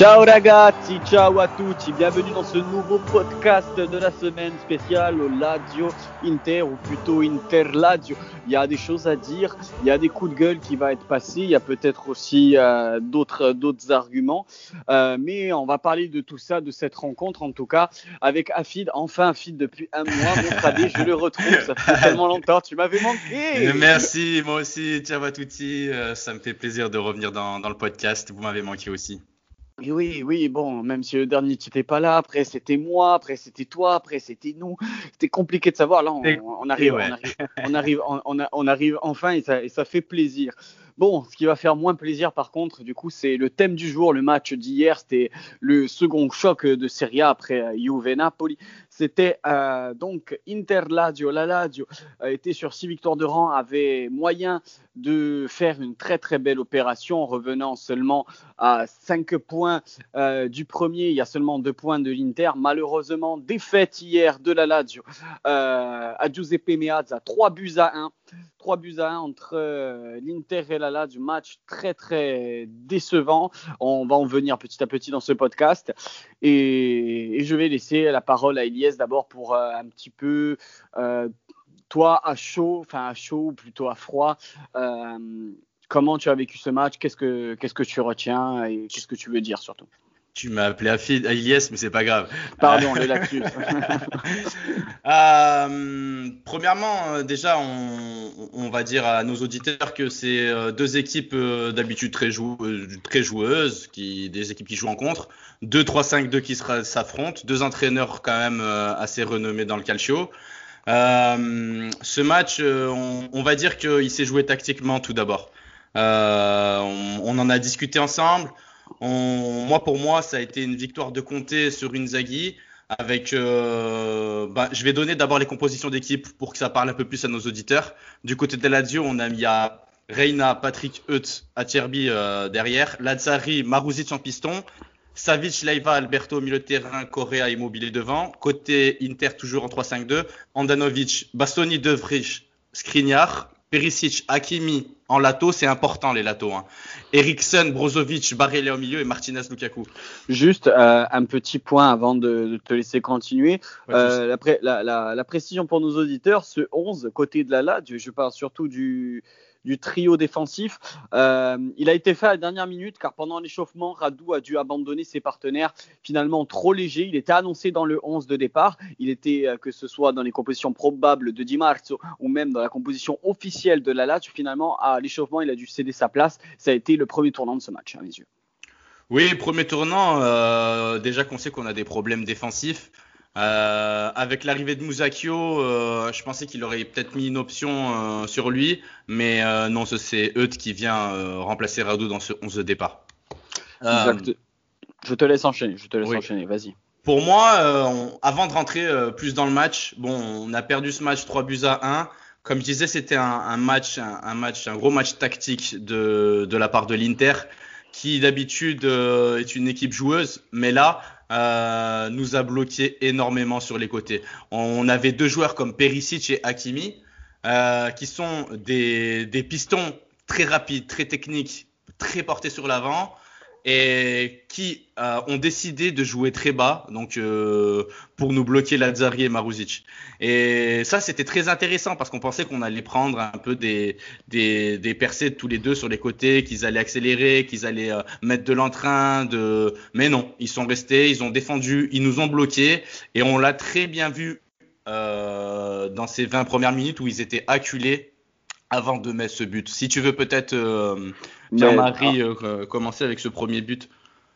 Ciao ragazzi, ciao à tutti, bienvenue dans ce nouveau podcast de la semaine spéciale Ladio Inter ou plutôt Inter Ladio. Il y a des choses à dire, il y a des coups de gueule qui vont être passés, il y a peut-être aussi euh, d'autres d'autres arguments, euh, mais on va parler de tout ça, de cette rencontre en tout cas avec Afid. Enfin Afid depuis un mois, mon frère, je le retrouve, ça fait tellement longtemps, tu m'avais manqué. Merci, moi aussi, ciao à tutti, euh, ça me fait plaisir de revenir dans, dans le podcast, vous m'avez manqué aussi. Oui, oui, bon, même si le dernier tu n'étais pas là, après c'était moi, après c'était toi, après c'était nous. C'était compliqué de savoir. Là, on, arrive, on arrive, on arrive, on, arrive, enfin et ça, et ça fait plaisir. Bon, ce qui va faire moins plaisir par contre, du coup, c'est le thème du jour. Le match d'hier, c'était le second choc de Serie A après euh, Juve Napoli. C'était euh, donc Inter Lazio. La Lazio était sur six victoires de rang, avait moyen de faire une très très belle opération en revenant seulement à 5 points euh, du premier. Il y a seulement 2 points de l'Inter. Malheureusement, défaite hier de la Lazio à Giuseppe Meazza, 3 buts à 1. 3 buts à 1 entre euh, l'Inter et la du match très très décevant. On va en venir petit à petit dans ce podcast. Et, je vais laisser la parole à Elias d'abord pour euh, un petit peu, euh, toi à chaud, enfin à chaud ou plutôt à froid, comment tu as vécu ce match, qu'est-ce que, qu'est-ce que tu retiens et qu'est-ce que tu veux dire surtout? Tu m'as appelé à Iliès, mais c'est pas grave. Pardon, on est là-dessus. Euh, premièrement, euh, déjà, on, va dire à nos auditeurs que c'est euh, deux équipes d'habitude très, très, joueuses, qui, des équipes qui jouent en contre, 2-3-5-2 qui s'affrontent, deux entraîneurs quand même assez renommés dans le calcio. ce match, on, va dire qu'il s'est joué tactiquement tout d'abord. On, on, en a discuté ensemble moi, pour moi, ça a été une victoire de Comté sur Inzaghi. Avec, euh, bah, je vais donner d'abord les compositions d'équipe pour que ça parle un peu plus à nos auditeurs. Du côté de Lazio, on a mis à Reina, Patrick Hutt, Acerbi euh, derrière, Lazzari, Maruzic en piston, Savic, Leiva, Alberto au milieu terrain, Correa immobilier devant. Côté Inter, toujours en 3-5-2. Andanovic, Bastoni, De Vrij, Skriniar, Perisic, Hakimi en lato, c'est important les latos. Hein. Eriksen, Brozovic, Barrella au milieu et Martinez, Lukaku. Juste euh, un petit point avant de, te laisser continuer. Euh, la, précision pour nos auditeurs, ce 11 côté de la LAD, je parle surtout du, du trio défensif. Euh, il a été fait à la dernière minute car pendant l'échauffement, Radou a dû abandonner ses partenaires finalement trop légers. Il était annoncé dans le 11 de départ. Il était, euh, que ce soit dans les compositions probables de Di Marzo ou même dans la composition officielle de la Lazio, finalement à l'échauffement, il a dû céder sa place. Ça a été le premier tournant de ce match à mes yeux. Oui, premier tournant. Euh, déjà qu'on sait qu'on a des problèmes défensifs. Euh, avec l'arrivée de Musakio, euh, je pensais qu'il aurait peut-être mis une option euh, sur lui, mais euh, non, c'est Euth qui vient remplacer Radou dans ce 11 de départ. Exact. Je te laisse enchaîner, je te laisse enchaîner, vas-y. Pour moi, on, avant de rentrer plus dans le match, bon, on a perdu ce match 3 buts à 1. Comme je disais, c'était un, un, match, un, un, match, un gros match tactique de, de la part de l'Inter, qui d'habitude est une équipe joueuse, mais là, euh, nous a bloqué énormément sur les côtés. On avait deux joueurs comme Perisic et Hakimi, euh, qui sont des, des pistons très rapides, très techniques, très portés sur l'avant, et qui euh, ont décidé de jouer très bas, donc euh, pour nous bloquer Lazzari et Maruzic. Et ça, c'était très intéressant parce qu'on pensait qu'on allait prendre un peu des, des, des percées de tous les deux sur les côtés, qu'ils allaient accélérer, qu'ils allaient euh, mettre de l'entrain, de. Mais non, ils sont restés, ils ont défendu, ils nous ont bloqués et on l'a très bien vu dans ces 20 premières minutes où ils étaient acculés avant de mettre ce but. Si tu veux peut-être Pierre-Marie ah. euh, commencer avec ce premier but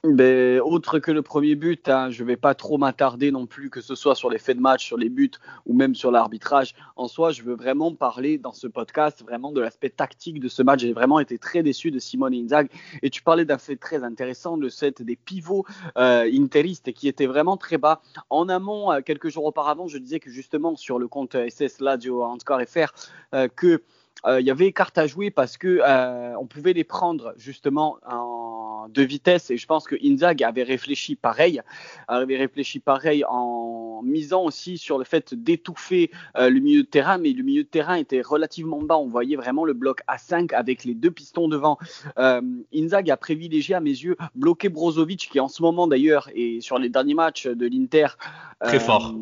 ben, autre que le premier but, hein, je ne vais pas trop m'attarder non plus, que ce soit sur les faits de match, sur les buts ou même sur l'arbitrage. En soi, je veux vraiment parler dans ce podcast vraiment de l'aspect tactique de ce match. J'ai vraiment été très déçu de Simone Inzaghi. Et tu parlais d'un fait très intéressant, le set des pivots euh, interistes qui étaient vraiment très bas. En amont, euh, quelques jours auparavant, je disais que justement sur le compte SS Ladio Score FR, euh, que euh, il y avait carte à jouer parce que euh, on pouvait les prendre justement en deux vitesses et je pense que Inzag avait réfléchi pareil, avait réfléchi pareil en misant aussi sur le fait d'étouffer euh, le milieu de terrain, mais le milieu de terrain était relativement bas. On voyait vraiment le bloc A5 avec les deux pistons devant. Inzaghi a privilégié à mes yeux bloquer Brozovic, qui en ce moment d'ailleurs et sur les derniers matchs de l'Inter très fort.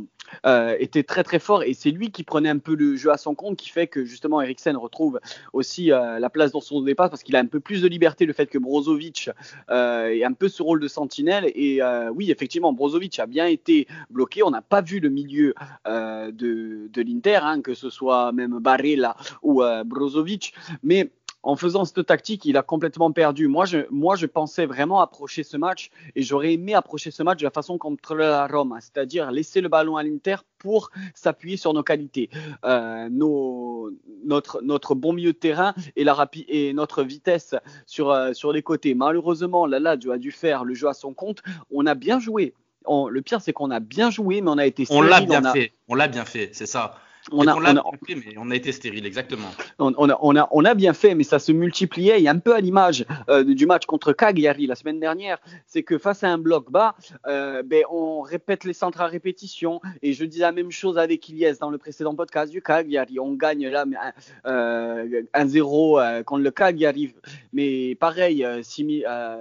Euh, était très très fort. Et c'est lui qui prenait un peu le jeu à son compte qui fait que justement Eriksen retrouve aussi euh, la place dans son départ parce qu'il a un peu plus de liberté le fait que Brozovic euh, ait un peu ce rôle de sentinelle. Et oui effectivement Brozovic a bien été bloqué. On n'a pas vu le milieu de, l'Inter hein, que ce soit même Barella ou Brozovic. Mais en faisant cette tactique, il a complètement perdu. Moi, je, moi, je pensais vraiment approcher ce match et j'aurais aimé approcher ce match de la façon contre la Rome, c'est-à-dire laisser le ballon à l'Inter pour s'appuyer sur nos qualités, euh, nos, notre, notre bon milieu de terrain et, la et notre vitesse sur, euh, sur les côtés. Malheureusement, la Lazio a dû faire le jeu à son compte. On a bien joué. le pire, c'est qu'on a bien joué, mais on a été. On l'a bien fait. On l'a bien fait, c'est ça. On a, on, a, été stérile, exactement. On, a, on, a, on a bien fait, mais ça se multipliait. Et un peu à l'image euh, du match contre Cagliari la semaine dernière, c'est que face à un bloc bas, euh, ben, on répète les centres à répétition. Et je dis la même chose avec Ilyes dans le précédent podcast du Cagliari. On gagne là 1-0 euh, quand le Cagliari. Mais pareil,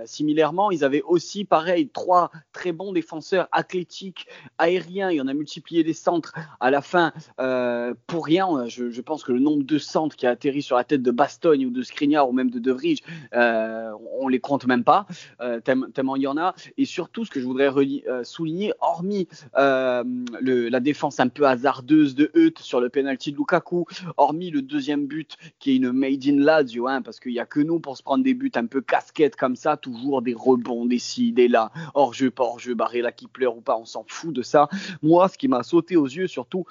similairement, ils avaient aussi, pareil, trois très bons défenseurs athlétiques, aériens. Et on a multiplié les centres à la fin. Euh, pour rien, je, pense que le nombre de centres qui a atterri sur la tête de Bastogne ou de Skriniar ou même de De Vrij, euh, on les compte même pas, euh, tellement il y en a. Et surtout, ce que je voudrais souligner, hormis la défense un peu hasardeuse de Eut sur le penalty de Lukaku, hormis le deuxième but qui est une made in Lazio, hein, parce qu'il n'y a que nous pour se prendre des buts un peu casquettes comme ça, toujours des rebonds, des ci, des là, hors jeu, pas hors jeu, barré là qui pleure ou pas, on s'en fout de ça. Moi, ce qui m'a sauté aux yeux surtout,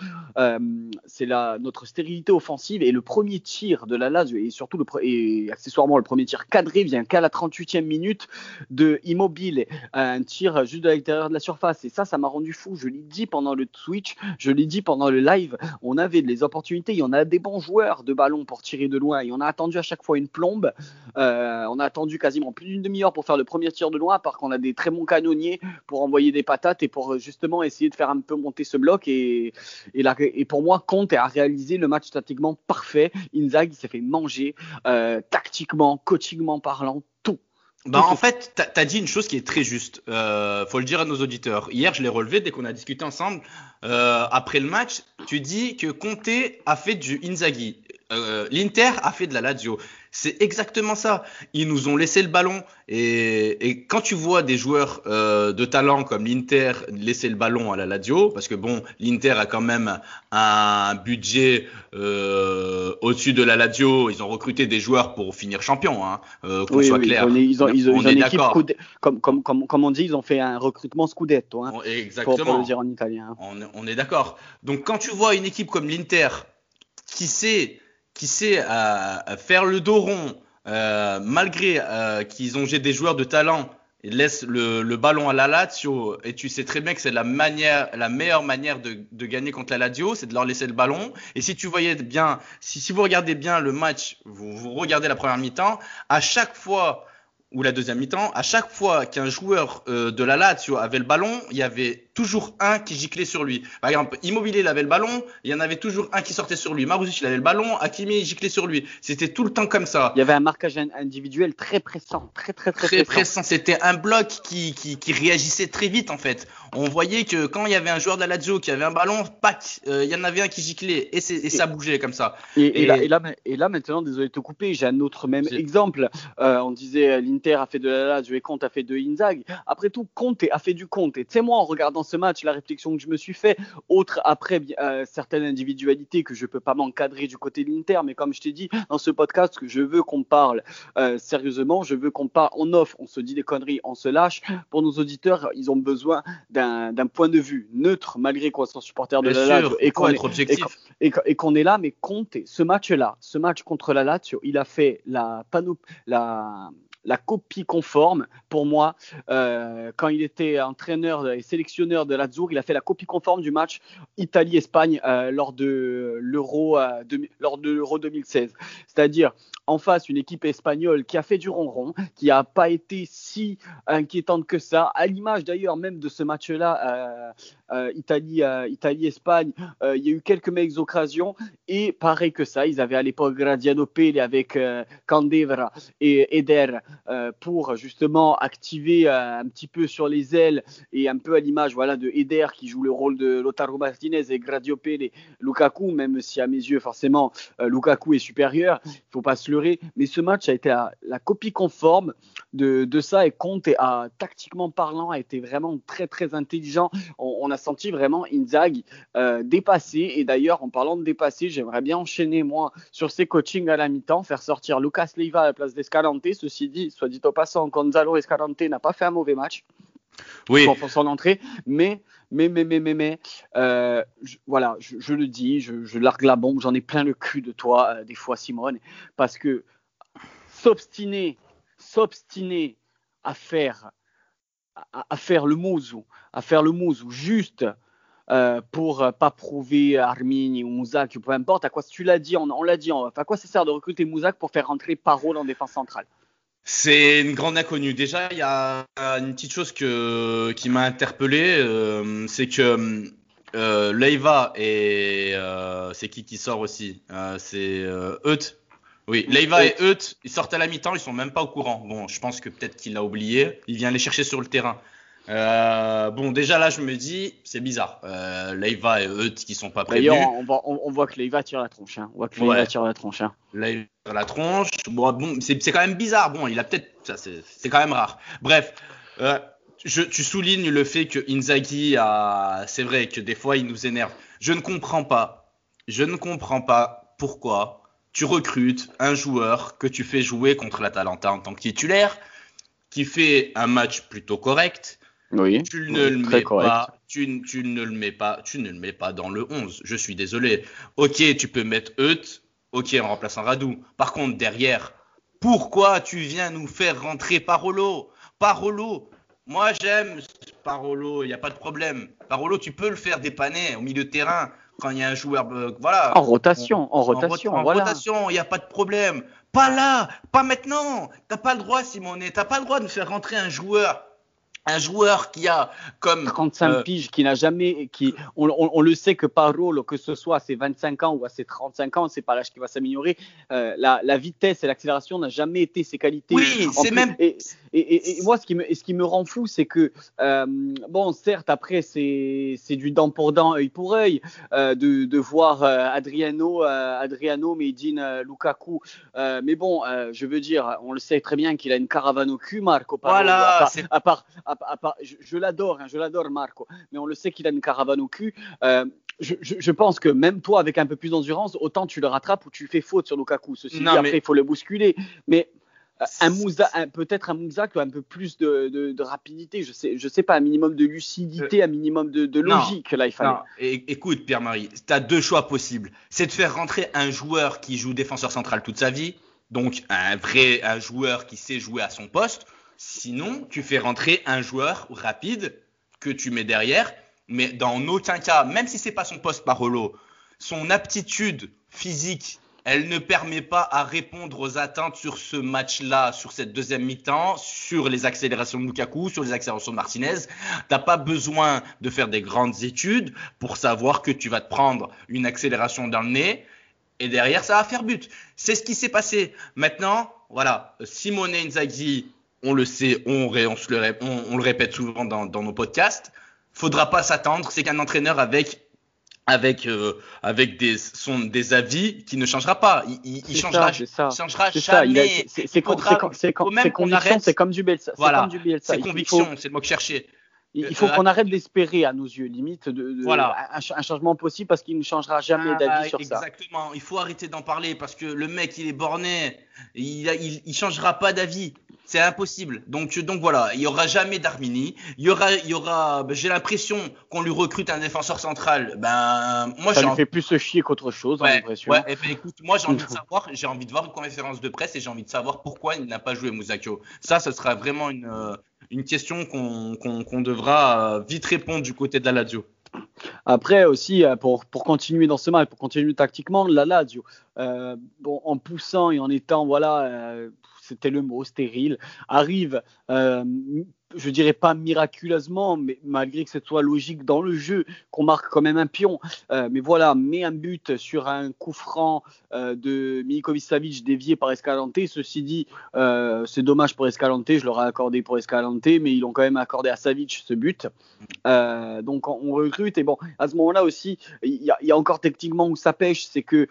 c'est notre stérilité offensive et le premier tir de la Lazio et surtout le, et accessoirement le premier tir cadré vient qu'à la 38e minute de Immobile, un tir juste de l'extérieur de la surface. Et ça, ça m'a rendu fou. Je l'ai dit pendant le Twitch, je l'ai dit pendant le live, on avait des opportunités, il y en a des bons joueurs de ballon pour tirer de loin. Et on a attendu à chaque fois une plombe. Euh, on a attendu quasiment plus d'une demi-heure pour faire le premier tir de loin, part qu'on a des très bons canonniers pour envoyer des patates et pour justement essayer de faire un peu monter ce bloc. Et, et pour moi, Conte a réalisé le match tactiquement parfait. Inzaghi s'est fait manger euh, tactiquement, coachingment parlant, tout. Bah, en fait, tu as dit une chose qui est très juste. Euh, faut le dire à nos auditeurs. Hier, je l'ai relevé dès qu'on a discuté ensemble. Euh, après le match, tu dis que Conte a fait du Inzaghi. Euh, L'Inter a fait de la Lazio. C'est exactement ça. Ils nous ont laissé le ballon. Et, quand tu vois des joueurs euh, de talent comme l'Inter laisser le ballon à la Lazio, parce que bon, l'Inter a quand même un budget euh, au-dessus de la Lazio. Ils ont recruté des joueurs pour finir champion, hein, qu'on soit clair. Ils ont, ils ont, ils ont, comme, comme, comme, comme, on dit, ils ont fait un recrutement scudetto. Hein, exactement. Pour, le dire en italien. On, on est d'accord. Donc quand tu vois une équipe comme l'Inter qui sait qui sait faire le dos rond, euh, malgré euh, qu'ils ont des joueurs de talent, et laisse le, ballon à la Lazio, et tu sais très bien que c'est la la meilleure manière de, gagner contre la Lazio, c'est de leur laisser le ballon. Et si tu voyais bien, si, vous regardez bien le match, vous regardez la première mi-temps, à chaque fois ou la deuxième mi-temps, à chaque fois qu'un joueur euh, de la Lazio avait le ballon, il y avait toujours un qui giclait sur lui. Par exemple, Immobilier il avait le ballon, il y en avait toujours un qui sortait sur lui. Marouzic il avait le ballon, Hakimi giclait sur lui. C'était tout le temps comme ça. Il y avait un marquage individuel très pressant, très très très, très pressant. C'était un bloc qui, qui, qui, réagissait très vite en fait. On voyait que quand il y avait un joueur de la Lazio qui avait un ballon, pac, euh, il y en avait un qui giclait et, et, ça bougeait comme ça. Et, et, là, et, là, et là maintenant, désolé de te couper, j'ai un autre même exemple. Euh, on disait Inter a fait de la Lazio et Conte a fait de Inzag. Après tout, Conte a fait du Conte. Et tu sais, moi, en regardant ce match, la réflexion que je me suis fait, autre après euh, certaines individualités que je peux pas m'encadrer du côté de l'Inter, mais comme je t'ai dit dans ce podcast, que je veux qu'on parle euh, sérieusement, je veux qu'on parle, on offre, on se dit des conneries, on se lâche. Pour nos auditeurs, ils ont besoin d'un point de vue neutre, malgré qu'on soit supporter de la Lazio et qu'on est, et qu'on est là, mais Conte, ce match-là, ce match contre la Lazio, il a fait la panoplie, la la copie conforme. Pour moi, euh, quand il était entraîneur et sélectionneur de l'Azzurri, il a fait la copie conforme du match Italie-Espagne lors de l'Euro lors de l'Euro 2016. C'est-à-dire en face une équipe espagnole qui a fait du ronron, qui n'a pas été si inquiétante que ça, à l'image d'ailleurs même de ce match-là, Italie, Italie-Espagne, il y a eu quelques meilleures occasions et pareil que ça, ils avaient à l'époque Gradiano Pele avec Candevra et Eder pour justement activer un petit peu sur les ailes et un peu à l'image voilà, de Eder qui joue le rôle de Lotaro Martinez et Gradio Pele, Lukaku, même si à mes yeux forcément Lukaku est supérieur, il faut pas se leurrer, mais ce match a été la, copie conforme de, ça et Conte, a, tactiquement parlant, a été vraiment très très intelligent. On, a senti vraiment Inzaghi euh, dépassé et d'ailleurs en parlant de dépasser, j'aimerais bien enchaîner moi sur ses coachings à la mi-temps, faire sortir Lucas Leiva à la place d'Escalante. Ceci dit, soit dit au passant, Gonzalo Escalante n'a pas fait un mauvais match. Oui. En son entrée, mais mais, mais, mais, mais, mais euh, voilà, je, le dis, je, largue la bombe, j'en ai plein le cul de toi, euh, des fois, Simone, parce que s'obstiner, s'obstiner à faire, à, faire le mouzou, à faire le mouzou juste euh, pour pas prouver Armini ou Mouzak, peu importe, à quoi tu l'as dit, on, l'a dit, à quoi ça sert de recruter Mouzak pour faire rentrer Parole en défense centrale? C'est une grande inconnue. Déjà, il y a une petite chose que, qui m'a interpellé, euh, c'est que euh, Leiva et euh, c'est qui qui sort aussi? C'est Eut. Oui, Leiva et Eut, ils sortent à la mi-temps, ils sont même pas au courant. Bon, je pense que peut-être qu'il l'a oublié. Il vient les chercher sur le terrain. Euh, bon, déjà là, je me dis, c'est bizarre. Euh, Leiva et Eut qui sont pas prévenus. D'ailleurs, on, voit que Leiva tire la tronche. Hein. On voit que Leiva tire la tronche. Hein. Leiva tire la tronche. Bon, c'est quand même bizarre. Bon, il a peut-être. C'est quand même rare. Bref, euh, je, tu soulignes le fait que Inzaghi a. C'est vrai que des fois, il nous énerve. Je ne comprends pas. Je ne comprends pas pourquoi tu recrutes un joueur que tu fais jouer contre l'Atalanta en tant que titulaire, qui fait un match plutôt correct oui, tu ne le mets pas, tu, ne le mets pas, tu ne le mets pas dans le 11. Je suis désolé. Ok, tu peux mettre Eut, ok, en remplaçant Radou. Par contre, derrière, pourquoi tu viens nous faire rentrer Parolo? Parolo, moi j'aime Parolo, il n'y a pas de problème. Parolo, tu peux le faire dépanner au milieu de terrain quand il y a un joueur, euh, voilà. En rotation, en rotation, en, rotation, il n'y a pas de problème. Pas là, pas maintenant. T'as pas le droit, Simone, t'as pas le droit de faire rentrer un joueur un joueur qui a comme 35 euh, piges, qui n'a jamais, qui, on, le sait que par rôle, que ce soit à ses 25 ans ou à ses 35 ans, c'est pas l'âge qui va s'améliorer. Euh, la, vitesse et l'accélération n'a jamais été ses qualités. Oui, c'est même. Et, moi, ce qui me, ce qui me rend fou, c'est que euh, bon, certes, après c'est, du dent pour dent, œil pour œil, de, de, voir Adriano, Adriano, Medine, Lukaku. mais bon, je veux dire, on le sait très bien qu'il a une caravane au cul, Marco. Voilà. à part je, l'adore, hein, je l'adore Marco, mais on le sait qu'il a une caravane au cul. Euh, je, pense que même toi, avec un peu plus d'endurance, autant tu le rattrapes ou tu fais faute sur Lukaku. Ceci après, il faut le bousculer. Mais euh, un Moussa, peut-être un Moussa qui a un peu plus de, rapidité, je sais, je sais pas, un minimum de lucidité, euh, un minimum de, logique là il fallait. écoute Pierre-Marie, tu as deux choix possibles. C'est de faire rentrer un joueur qui joue défenseur central toute sa vie, donc un vrai un joueur qui sait jouer à son poste, Sinon, tu fais rentrer un joueur rapide que tu mets derrière, mais dans aucun cas, même si c'est pas son poste Parolo, son aptitude physique, elle ne permet pas à répondre aux attentes sur ce match-là, sur cette deuxième mi-temps, sur les accélérations de Lukaku, sur les accélérations de Martinez. T'as pas besoin de faire des grandes études pour savoir que tu vas te prendre une accélération dans le nez et derrière ça va faire but. C'est ce qui s'est passé. Maintenant, voilà, Simone Inzaghi on le sait, on, le, répète souvent dans, nos podcasts. Faudra pas s'attendre, c'est qu'un entraîneur avec avec euh, avec des son des avis qui ne changera pas. Il, il, changera, ça, changera jamais. C'est comme c'est comme du Bielsa. Voilà, c'est conviction, c'est le mot que cherchais. Il faut euh, qu'on arrête d'espérer à nos yeux, limite, de, voilà. un, changement possible parce qu'il ne changera jamais d'avis sur ça. Exactement, il faut arrêter d'en parler parce que le mec, il est borné, il, il, il changera pas d'avis. C'est impossible. Donc, donc voilà, il y aura jamais d'Armini. Il y aura, il y aura. Ben, j'ai l'impression qu'on lui recrute un défenseur central. Ben, moi, ça lui fait plus se chier qu'autre chose. Ouais, ouais. Eh ben, écoute, moi, j'ai envie de savoir. J'ai envie de voir une conférence de presse et j'ai envie de savoir pourquoi il n'a pas joué Mousakio. Ça, ce sera vraiment une, une question qu'on devra vite répondre du côté de la Lazio. Après aussi, euh, pour, pour continuer dans ce match, pour continuer tactiquement, la Lazio, euh, bon, en poussant et en étant, voilà, euh, c'était le mot, stérile, arrive je dirais pas miraculeusement, mais malgré que ce soit logique dans le jeu, qu'on marque quand même un pion. Euh, mais voilà, met un but sur un coup franc euh, de Milikovic Savic dévié par Escalante. Ceci dit, euh, c'est dommage pour Escalante, je l'aurais accordé pour Escalante, mais ils l'ont quand même accordé à Savic ce but. donc on recrute et bon, à ce moment-là aussi, il y, a encore techniquement où ça pêche, c'est que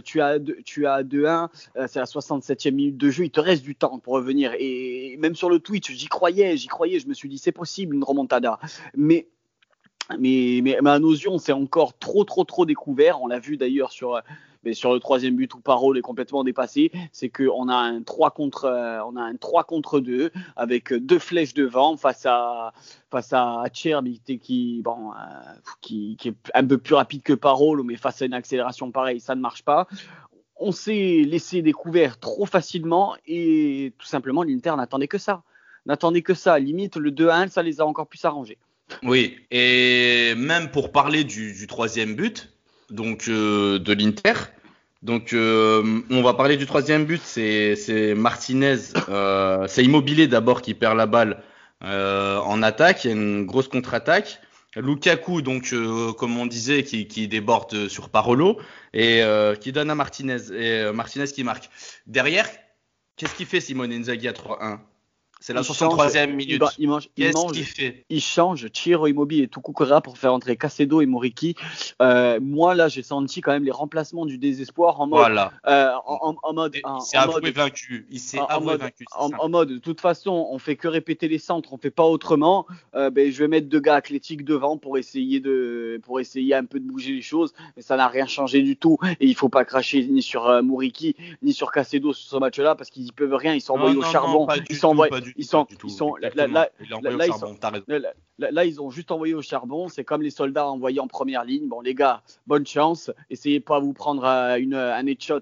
tu as tu as 2-1, c'est la 67e minute de jeu, il te reste du temps pour revenir. Et même sur le Twitch, j'y croyais j'y croyais, je me suis dit c'est possible une remontada. Mais mais, mais, à nos yeux, c'est encore trop, trop, trop découvert. On l'a vu d'ailleurs sur, mais sur le troisième but où Parole est complètement dépassé. C'est qu'on a un 3 contre, on a un 3 contre 2 avec deux flèches devant face à, face à qui, bon, euh, qui, qui, est un peu plus rapide que Parole, mais face à une accélération pareille, ça ne marche pas. On s'est laissé découvert trop facilement et tout simplement l'Inter n'attendait que ça n'attendez que ça. Limite, le 2-1, ça les a encore plus arrangés. Oui, et même pour parler du, troisième but, donc euh, de l'Inter. Donc, euh, on va parler du troisième but. C'est Martinez, euh, c'est Immobilier d'abord qui perd la balle en attaque. Il y a une grosse contre-attaque. Lukaku, donc comme on disait, qui, qui, déborde sur Parolo et qui donne à Martinez et Martinez qui marque. Derrière, qu'est-ce qu'il fait Simone Inzaghi à 3-1 c'est la 63e minute. Il, mange, fait? Il change Chiro Immobile et Tukukura pour faire entrer Casedo et Moriki. Euh, moi, là, j'ai senti quand même les remplacements du désespoir en mode. Voilà. Euh, en, mode. Il s'est avoué vaincu. Il s'est avoué vaincu. En, mode, de toute façon, on fait que répéter les centres, on fait pas autrement. Euh, ben, je vais mettre deux gars athlétiques devant pour essayer, de, pour essayer un peu de bouger les choses. Mais ça n'a rien changé du tout. Et il faut pas cracher ni sur Moriki ni sur Casedo sur ce match-là parce qu'ils peuvent rien. Ils sont envoyés au charbon. ils sont envoyés ils sont, ils sont là, là, ils ont juste envoyé au charbon. C'est comme les soldats envoyés en première ligne. Bon, les gars, bonne chance. Essayez pas de vous prendre euh, une, un headshot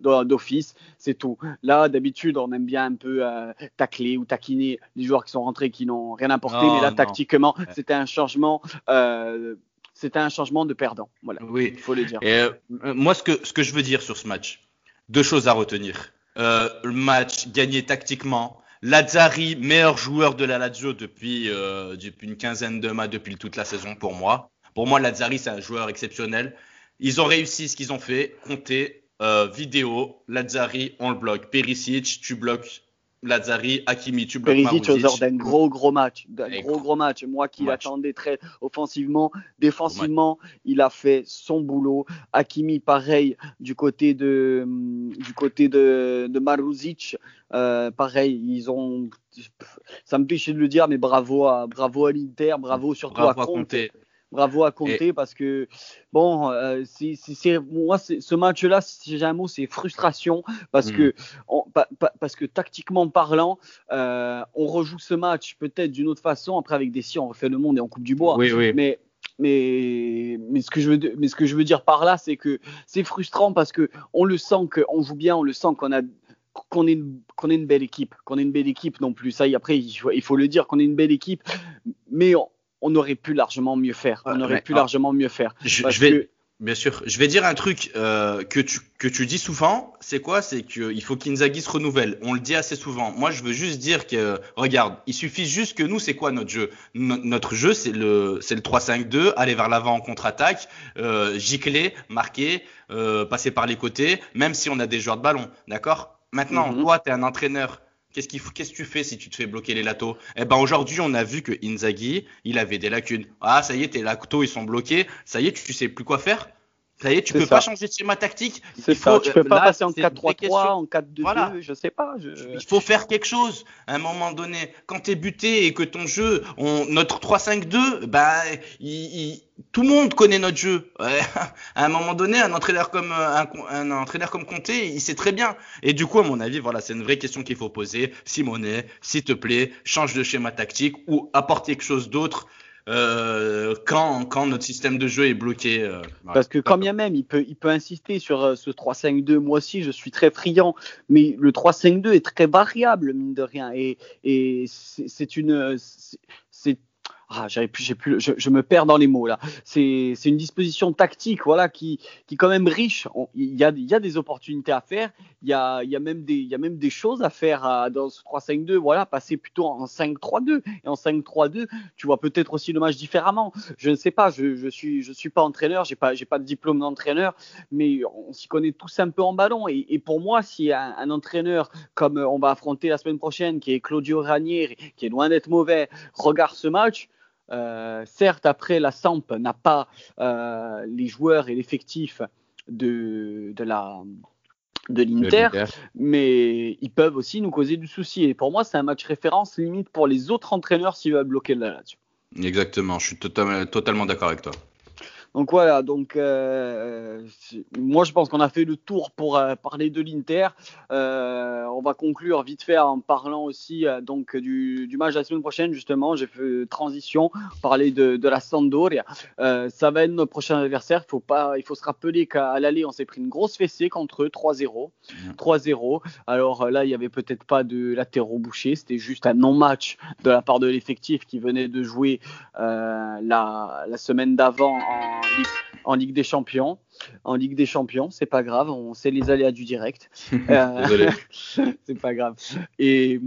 d'office. C'est tout. Là, d'habitude, on aime bien un peu euh, tacler ou taquiner les joueurs qui sont rentrés qui n'ont rien apporté. mais là, tactiquement, c'était un changement. Euh, c'était un changement de perdant. Voilà. Oui. Il faut le dire. Et, moi, ce que, ce que je veux dire sur ce match, deux choses à retenir. le match gagné tactiquement, Lazzari, meilleur joueur de la Lazio depuis, euh, depuis une quinzaine de matchs, depuis toute la saison pour moi. Pour moi, Lazzari, c'est un joueur exceptionnel. Ils ont réussi ce qu'ils ont fait. Comptez, euh, vidéo, Lazzari, on le bloque. Perisic, tu bloques Lazzari, Hakimi, tu bloques Perisic d'un gros gros match, d'un gros gros match. Moi qui l'attendais très offensivement, défensivement, il a fait son boulot. Hakimi pareil du côté de du côté de, de Maruzic, euh, pareil, ils ont ça me péché de le dire mais bravo à bravo à l'Inter, bravo surtout à Conte bravo à compter parce que bon, euh, c'est moi ce match-là, si j'ai un mot, c'est frustration parce hmm. que parce que tactiquement parlant, euh, on rejoue ce match peut-être d'une autre façon. Après avec des si on refait le monde et on coupe du bois. Oui, oui. Mais mais, mais, ce que je veux, mais ce que je veux dire par là, c'est que c'est frustrant parce que on le sent qu'on joue bien, on le sent qu'on a qu'on est, qu'on est une belle équipe, qu'on est une belle équipe non plus. Ça, après, il faut, il faut le dire qu'on est une belle équipe, mais on, on aurait pu largement mieux faire. On aurait pu largement mieux faire. Je, vais, bien sûr, je vais dire un truc euh, que tu que tu dis souvent. C'est quoi? C'est qu'il faut qu'Inzaghi se renouvelle. On le dit assez souvent. Moi, je veux juste dire que regarde, il suffit juste que nous, c'est quoi notre jeu? Notre jeu, c'est le c'est le 3-5-2, aller vers l'avant en contre-attaque, euh, gicler, marquer, euh, passer par les côtés, même si on a des joueurs de ballon, d'accord? Maintenant, mm-hmm. toi, tu es un entraîneur Qu'est-ce, qu'il que tu fais si tu te fais bloquer les latos? Eh ben aujourd'hui, on a vu que Inzaghi, il avait des lacunes. Ah, ça y est, tes latos, ils sont bloqués. Ça y est, tu sais plus quoi faire? Ça y est, tu peux pas changer de schéma tactique. C'est ça. Tu peux pas passer en 4-3-3, en 4-2-2, voilà. je sais pas. Il faut faire quelque chose. À un moment donné, quand tu es buté et que ton jeu, on, notre 3-5-2, bah, tout le monde connaît notre jeu. à un moment donné, un entraîneur comme un, un, entraîneur comme Comté, il sait très bien. Et du coup, à mon avis, voilà, c'est une vraie question qu'il faut poser. Simonet, s'il te plaît, change de schéma tactique ou apporte quelque chose d'autre euh, quand, quand notre système de jeu est bloqué. Euh, Parce que quand bien même, il peut, insister sur euh, ce 3-5-2. Moi aussi, je suis très friand, mais le 3-5-2 est très variable, mine de rien. Et, et c'est une. Ah, je, me perds dans les mots là. C'est une disposition tactique, voilà, qui, qui est quand même riche. Il y a, y a, des opportunités à faire. Il y a, y a, même des, y a même des choses à faire dans ce 3-5-2. Voilà, passer plutôt en 5-3-2 et en 5-3-2, tu vois peut-être aussi le match différemment. Je ne sais pas. Je, je suis, je suis pas entraîneur. J'ai pas, pas de diplôme d'entraîneur, mais on s'y connaît tous un peu en ballon. Et, pour moi, si un, un, entraîneur comme on va affronter la semaine prochaine, qui est Claudio Ranieri, qui est loin d'être mauvais, regarde ce match euh, certes, après, la Samp n'a pas euh, les joueurs et l'effectif de, de la de l'Inter, mais ils peuvent aussi nous causer du souci. Et pour moi, c'est un match référence limite pour les autres entraîneurs s'ils veulent bloquer là-dessus. Exactement, je suis totalement, totalement d'accord avec toi. Donc voilà, donc euh, moi je pense qu'on a fait le tour pour euh, parler de l'Inter. Euh, on va conclure vite fait en parlant aussi euh, donc du, du, match de la semaine prochaine justement. J'ai fait transition, parler de, de la Sampdoria. Euh, ça va être notre prochain adversaire. Il faut pas, il faut se rappeler qu'à l'aller on s'est pris une grosse fessée contre eux, 3-0, 3-0. Alors là il y avait peut-être pas de latéraux bouchés, c'était juste un non-match de la part de l'effectif qui venait de jouer la, la semaine d'avant en en Ligue des Champions. En Ligue des Champions, c'est pas grave, on sait les aléas du direct. euh, c'est pas grave. Et,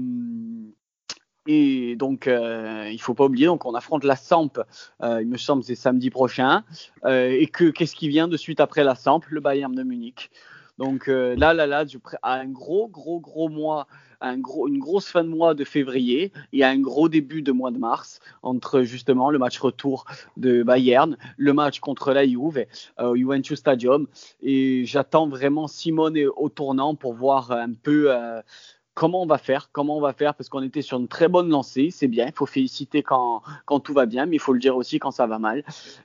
et donc, euh, il faut pas oublier, donc on affronte la Samp, euh, il me semble c'est samedi prochain. Euh, et que qu'est-ce qui vient de suite après la Samp? Le Bayern de Munich. Donc euh, là, là, là, à un gros, gros, gros mois un gros, une grosse fin de mois de février et un gros début de mois de mars entre justement le match retour de Bayern, le match contre la Juve euh, au Juventus Stadium. Et j'attends vraiment Simone au tournant pour voir un peu euh, comment on va faire, comment on va faire, parce qu'on était sur une très bonne lancée, c'est bien, il faut féliciter quand, tout va bien, mais il faut le dire aussi quand ça va mal.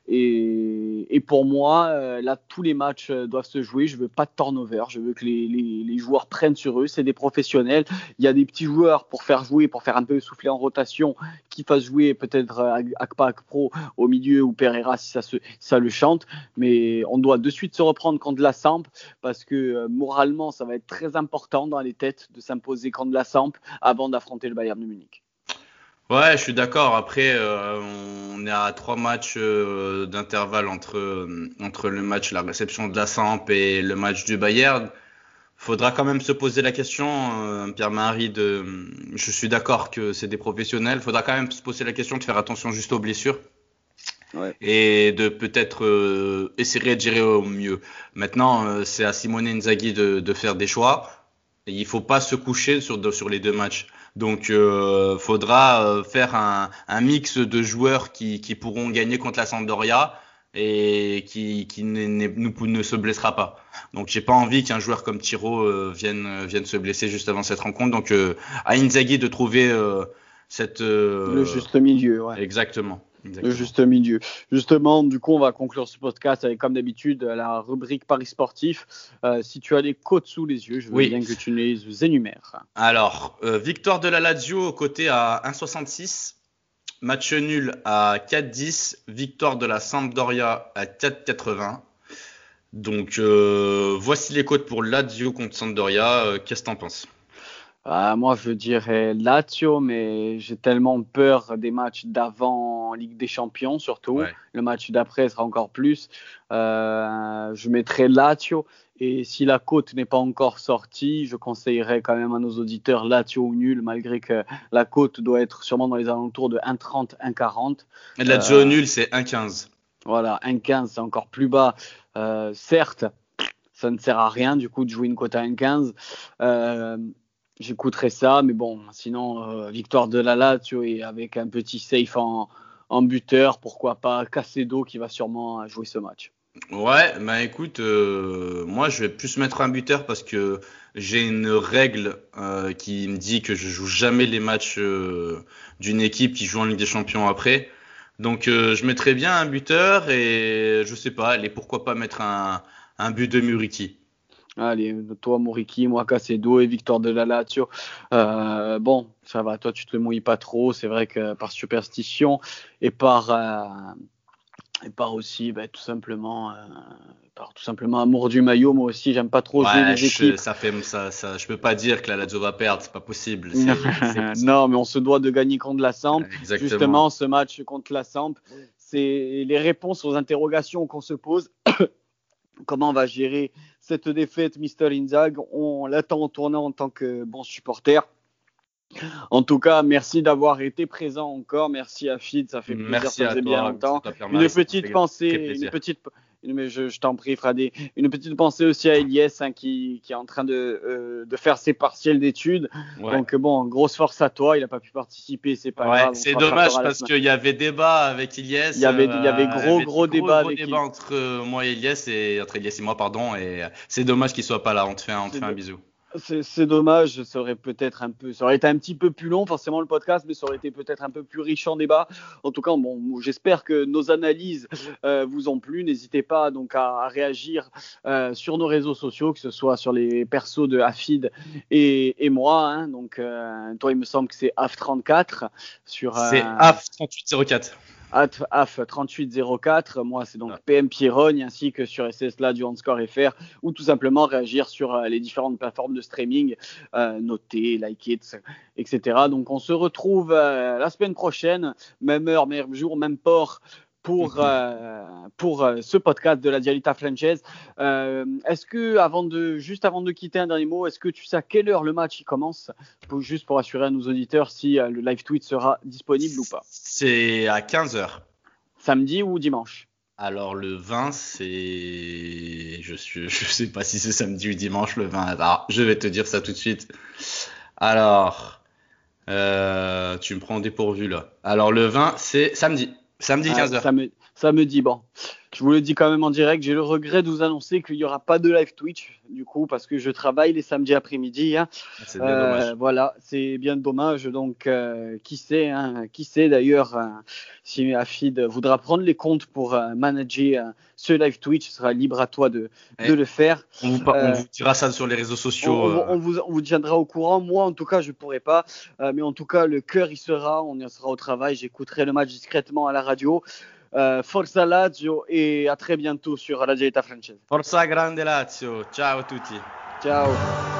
Et, pour moi, euh, là, tous les matchs euh, doivent se jouer, je veux pas de turnover, je veux que les, joueurs prennent sur eux, c'est des professionnels, il y a des petits joueurs pour faire jouer, pour faire un peu souffler en rotation, qui fassent jouer peut-être euh, Akpa Pro au milieu ou Pereira si ça, ça le chante, mais on doit de suite se reprendre contre la Samp, parce que moralement, ça va être très important dans les têtes de s'imposer camps de la Samp avant d'affronter le Bayern de Munich. Ouais, je suis d'accord. Après, euh, on est à trois matchs euh, d'intervalle entre, euh, entre le match, la réception de la Samp et le match du Bayern. Faudra quand même se poser la question, euh, Pierre-Marie, de, je suis d'accord que c'est des professionnels. Faudra quand même se poser la question de faire attention juste aux blessures. Ouais. Et de peut-être euh, essayer de gérer au mieux. Maintenant, euh, c'est à Simone Inzaghi de, de faire des choix il faut pas se coucher sur, sur les deux matchs. Donc, euh, faudra euh, faire un, un, mix de joueurs qui, qui, pourront gagner contre la Sampdoria et qui, qui ne, ne, se blessera pas. Donc, j'ai pas envie qu'un joueur comme Tiro euh, vienne, vienne se blesser juste avant cette rencontre. Donc, à Inzaghi de trouver cette le juste milieu. Ouais. Exactement. Exactement. Le juste milieu. Justement, du coup, on va conclure ce podcast avec, comme d'habitude, la rubrique Paris sportif. Euh, si tu as les cotes sous les yeux, je veux oui. bien que tu les énumères. Alors, euh, victoire de la Lazio côté à 1,66. Match nul à 4,10. Victoire de la Sampdoria à 4,80. Donc, euh, voici les cotes pour Lazio contre Sampdoria. Qu'est-ce que tu en penses? Euh, moi, je dirais Lazio, mais j'ai tellement peur des matchs d'avant en Ligue des Champions, surtout. Ouais. Le match d'après sera encore plus. Euh, je mettrais Lazio. Et si la cote n'est pas encore sortie, je conseillerais quand même à nos auditeurs Lazio ou nul, malgré que la cote doit être sûrement dans les alentours de 1,30, 1,40. Et Lazio euh, nul, c'est 1,15. Voilà, 1,15, c'est encore plus bas. Euh, certes, ça ne sert à rien du coup de jouer une cote à 1,15. Euh, j'écouterai ça, mais bon, sinon, euh, victoire de la Lazio et avec un petit safe en, buteur, pourquoi pas Cacedo qui va sûrement jouer ce match. Ouais, bah écoute, euh, moi je vais plus mettre un buteur parce que j'ai une règle euh, qui me dit que je joue jamais les matchs d'une équipe qui joue en Ligue des Champions après. Donc je mettrais bien un buteur et je sais pas, allez pourquoi pas mettre un, un but de Muriki. Allez, toi, Moriki, moi, Cacedo et Victor de la Lazio. Euh, bon, ça va, toi, tu te mouilles pas trop. C'est vrai que par superstition et par, euh, et par aussi bah, tout simplement par tout simplement amour du maillot. Moi aussi j'aime pas trop jouer les équipes. ça fait ça, ça je peux pas dire que la Lazio va perdre c'est pas possible. Non mais on se doit de gagner contre la Samp. Justement ce match contre la Samp c'est les réponses aux interrogations qu'on se pose comment on va gérer cette défaite Mister Inzag on l'attend en tournant en tant que bon supporter. En tout cas, merci d'avoir été présent encore. Merci à Fid, ça fait plaisir, merci ça faisait bien longtemps. Une petite pensée, une petite, mais je, t'en prie, Fradé. Une petite pensée aussi à Elias hein, qui, qui, est en train de, euh, de faire ses partiels d'études. Donc bon, grosse force à toi. Il n'a pas pu participer, c'est pas grave. C'est dommage parce qu'il y avait débat avec Elias. Il y avait, il y avait gros, gros, gros débat avec débat entre euh, moi et Elias et entre Elias et moi, pardon. Et c'est dommage qu'il soit pas là. On te fait, on te fait un bisou. C'est dommage, ça aurait peut-être un peu, ça aurait été un petit peu plus long forcément le podcast, mais ça aurait été peut-être un peu plus riche en débat. En tout cas, bon, j'espère que nos analyses euh, vous ont plu. N'hésitez pas donc à, réagir euh, sur nos réseaux sociaux, que ce soit sur les persos de Afid et, et moi. Hein. donc, euh, toi, il me semble que c'est Af34 sur. c'est Af3804 af3804. Moi, c'est donc PM Pierrogne ainsi que sur SSLA du Handscore FR ou tout simplement réagir sur euh, les différentes plateformes de streaming, euh, noter, liker, etc. Donc, on se retrouve euh, la semaine prochaine, même heure, même jour, même port pour, euh, pour euh, ce podcast de la Dialita Franchise. Euh, est-ce que, avant de, juste avant de quitter un dernier mot, est-ce que tu sais à quelle heure le match il commence? Juste pour assurer à nos auditeurs si le live tweet sera disponible ou pas. C'est à 15h. Samedi ou dimanche? Alors le 20, c'est, je ne je sais pas si c'est samedi ou dimanche le 20. Alors, je vais te dire ça tout de suite. Alors, tu me prends dépourvu là. Alors le 20, c'est samedi. Samedi 15h. ça, me, ça me dit, bon, je vous le dis quand même en direct, j'ai le regret de vous annoncer qu'il n'y aura pas de live Twitch, du coup, parce que je travaille les samedis après-midi. Hein. Ah, c'est bien dommage. Euh, voilà, c'est bien dommage. Donc, euh, qui sait, hein, qui sait d'ailleurs, euh, si Afid voudra prendre les comptes pour manager ce live Twitch, ce sera libre à toi de, de le faire. On vous, on vous, dira ça sur les réseaux sociaux. On, vous, on, vous, tiendra au courant. Moi, en tout cas, je ne pourrai pas. mais en tout cas, le cœur, il sera. On y sera au travail. J'écouterai le match discrètement à la radio. Uh, forza Lazio e a très bientôt sur la Dieta Francese. Forza Grande Lazio, ciao a tutti. Ciao.